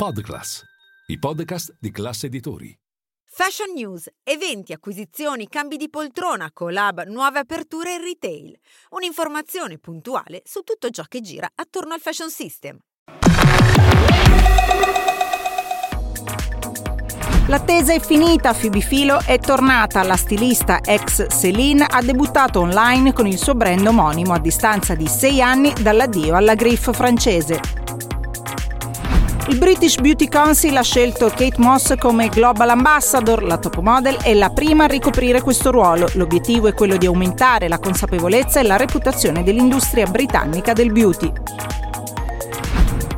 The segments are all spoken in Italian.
Podclass, i podcast di classe editori. Fashion News, eventi, acquisizioni, cambi di poltrona, collab, nuove aperture in retail. Un'informazione puntuale su tutto ciò che gira attorno al fashion system. L'attesa è finita, Phoebe Philo è tornata. La stilista ex Céline ha debuttato online con il suo brand omonimo a distanza di sei anni dall'addio alla griffe francese. Il British Beauty Council ha scelto Kate Moss come Global Ambassador, la top model è la prima a ricoprire questo ruolo. L'obiettivo è quello di aumentare la consapevolezza e la reputazione dell'industria britannica del beauty.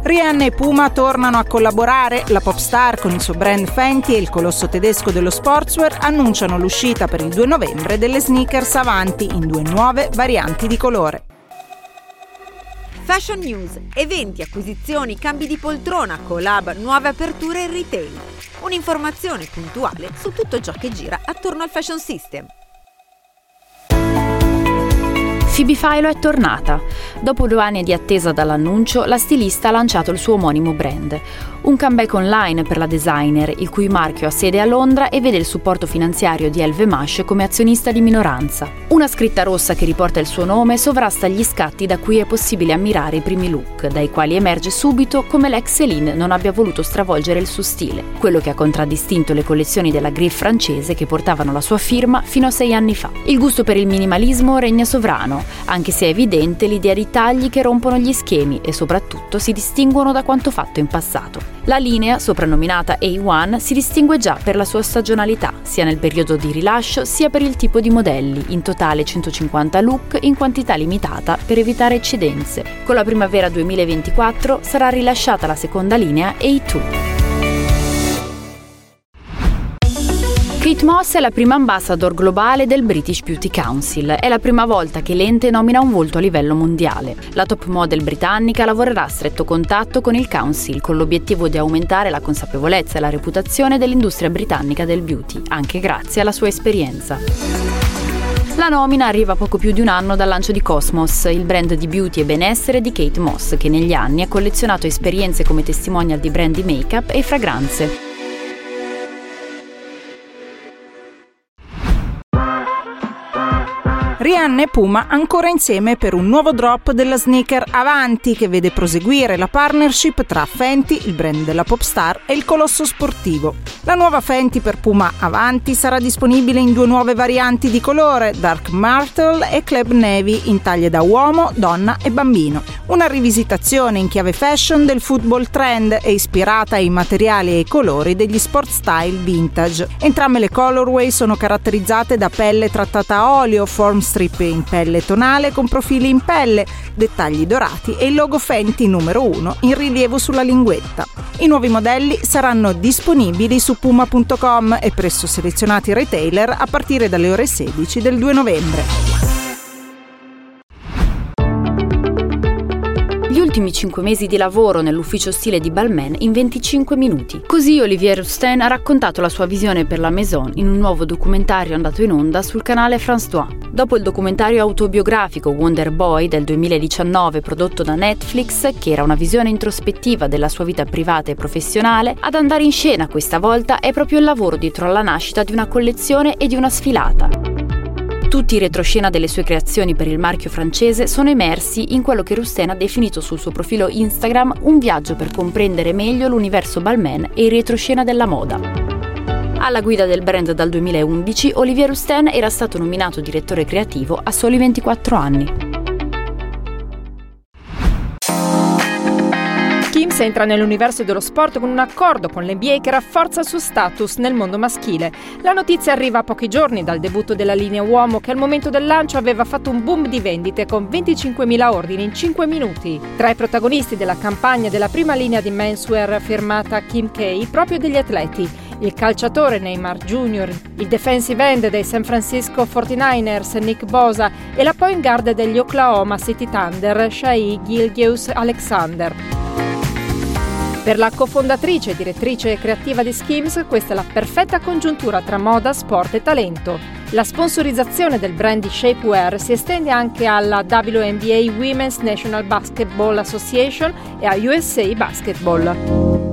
Rihanna e Puma tornano a collaborare. La pop star con il suo brand Fenty e il colosso tedesco dello sportswear annunciano l'uscita per il 2 novembre delle sneakers Avanti in due nuove varianti di colore. Fashion News, eventi, acquisizioni, cambi di poltrona, collab, nuove aperture in retail. Un'informazione puntuale su tutto ciò che gira attorno al fashion system. Phoebe Philo è tornata. Dopo due anni di attesa dall'annuncio, la stilista ha lanciato il suo omonimo brand. Un comeback online per la designer, il cui marchio ha sede a Londra e vede il supporto finanziario di LVMH come azionista di minoranza. Una scritta rossa che riporta il suo nome sovrasta gli scatti da cui è possibile ammirare i primi look, dai quali emerge subito come l'ex Céline non abbia voluto stravolgere il suo stile, quello che ha contraddistinto le collezioni della Griffe francese che portavano la sua firma fino a sei anni fa. Il gusto per il minimalismo regna sovrano, anche se è evidente l'idea di tagli che rompono gli schemi e soprattutto si distinguono da quanto fatto in passato. La linea, soprannominata A1, si distingue già per la sua stagionalità, sia nel periodo di rilascio sia per il tipo di modelli, in totale 150 look in quantità limitata per evitare eccedenze. Con la primavera 2024 sarà rilasciata la seconda linea A2. Kate Moss è la prima ambassador globale del British Beauty Council. È la prima volta che l'ente nomina un volto a livello mondiale. La top model britannica lavorerà a stretto contatto con il Council con l'obiettivo di aumentare la consapevolezza e la reputazione dell'industria britannica del beauty, anche grazie alla sua esperienza. La nomina arriva poco più di un anno dal lancio di Cosmos, il brand di beauty e benessere di Kate Moss, che negli anni ha collezionato esperienze come testimonial di brand di make-up e fragranze. Rihanna e Puma ancora insieme per un nuovo drop della sneaker Avanti che vede proseguire la partnership tra Fenty, il brand della pop star, e il colosso sportivo. La nuova Fenty per Puma Avanti sarà disponibile in due nuove varianti di colore, Dark Myrtle e Club Navy, in taglie da uomo, donna e bambino. Una rivisitazione in chiave fashion del football trend e ispirata ai materiali e ai colori degli sport style vintage. Entrambe le colorway sono caratterizzate da pelle trattata a olio, form strip in pelle tonale con profili in pelle, dettagli dorati e il logo Fenty numero 1 in rilievo sulla linguetta. I nuovi modelli saranno disponibili su puma.com e presso selezionati retailer a partire dalle ore 16 del 2 novembre. gli ultimi 5 mesi di lavoro nell'ufficio stile di Balmain in 25 minuti. Così Olivier Rousteing ha raccontato la sua visione per la Maison in un nuovo documentario andato in onda sul canale France 2. Dopo il documentario autobiografico Wonder Boy del 2019 prodotto da Netflix, che era una visione introspettiva della sua vita privata e professionale, ad andare in scena questa volta è proprio il lavoro dietro alla nascita di una collezione e di una sfilata. Tutti i retroscena delle sue creazioni per il marchio francese sono emersi in quello che Rusten ha definito sul suo profilo Instagram un viaggio per comprendere meglio l'universo Balmain e il retroscena della moda. Alla guida del brand dal 2011, Olivier Rusten era stato nominato direttore creativo a soli 24 anni. Kings entra nell'universo dello sport con un accordo con l'NBA che rafforza il suo status nel mondo maschile. La notizia arriva a pochi giorni dal debutto della linea uomo che al momento del lancio aveva fatto un boom di vendite con 25.000 ordini in 5 minuti. Tra i protagonisti della campagna della prima linea di menswear firmata Kim K, proprio degli atleti, il calciatore Neymar Jr., il defensive end dei San Francisco 49ers Nick Bosa e la point guard degli Oklahoma City Thunder Shai Gilgeus Alexander. Per la cofondatrice direttrice creativa di Skims, questa è la perfetta congiuntura tra moda, sport e talento. La sponsorizzazione del brand di Shapewear si estende anche alla WNBA Women's National Basketball Association e a USA Basketball.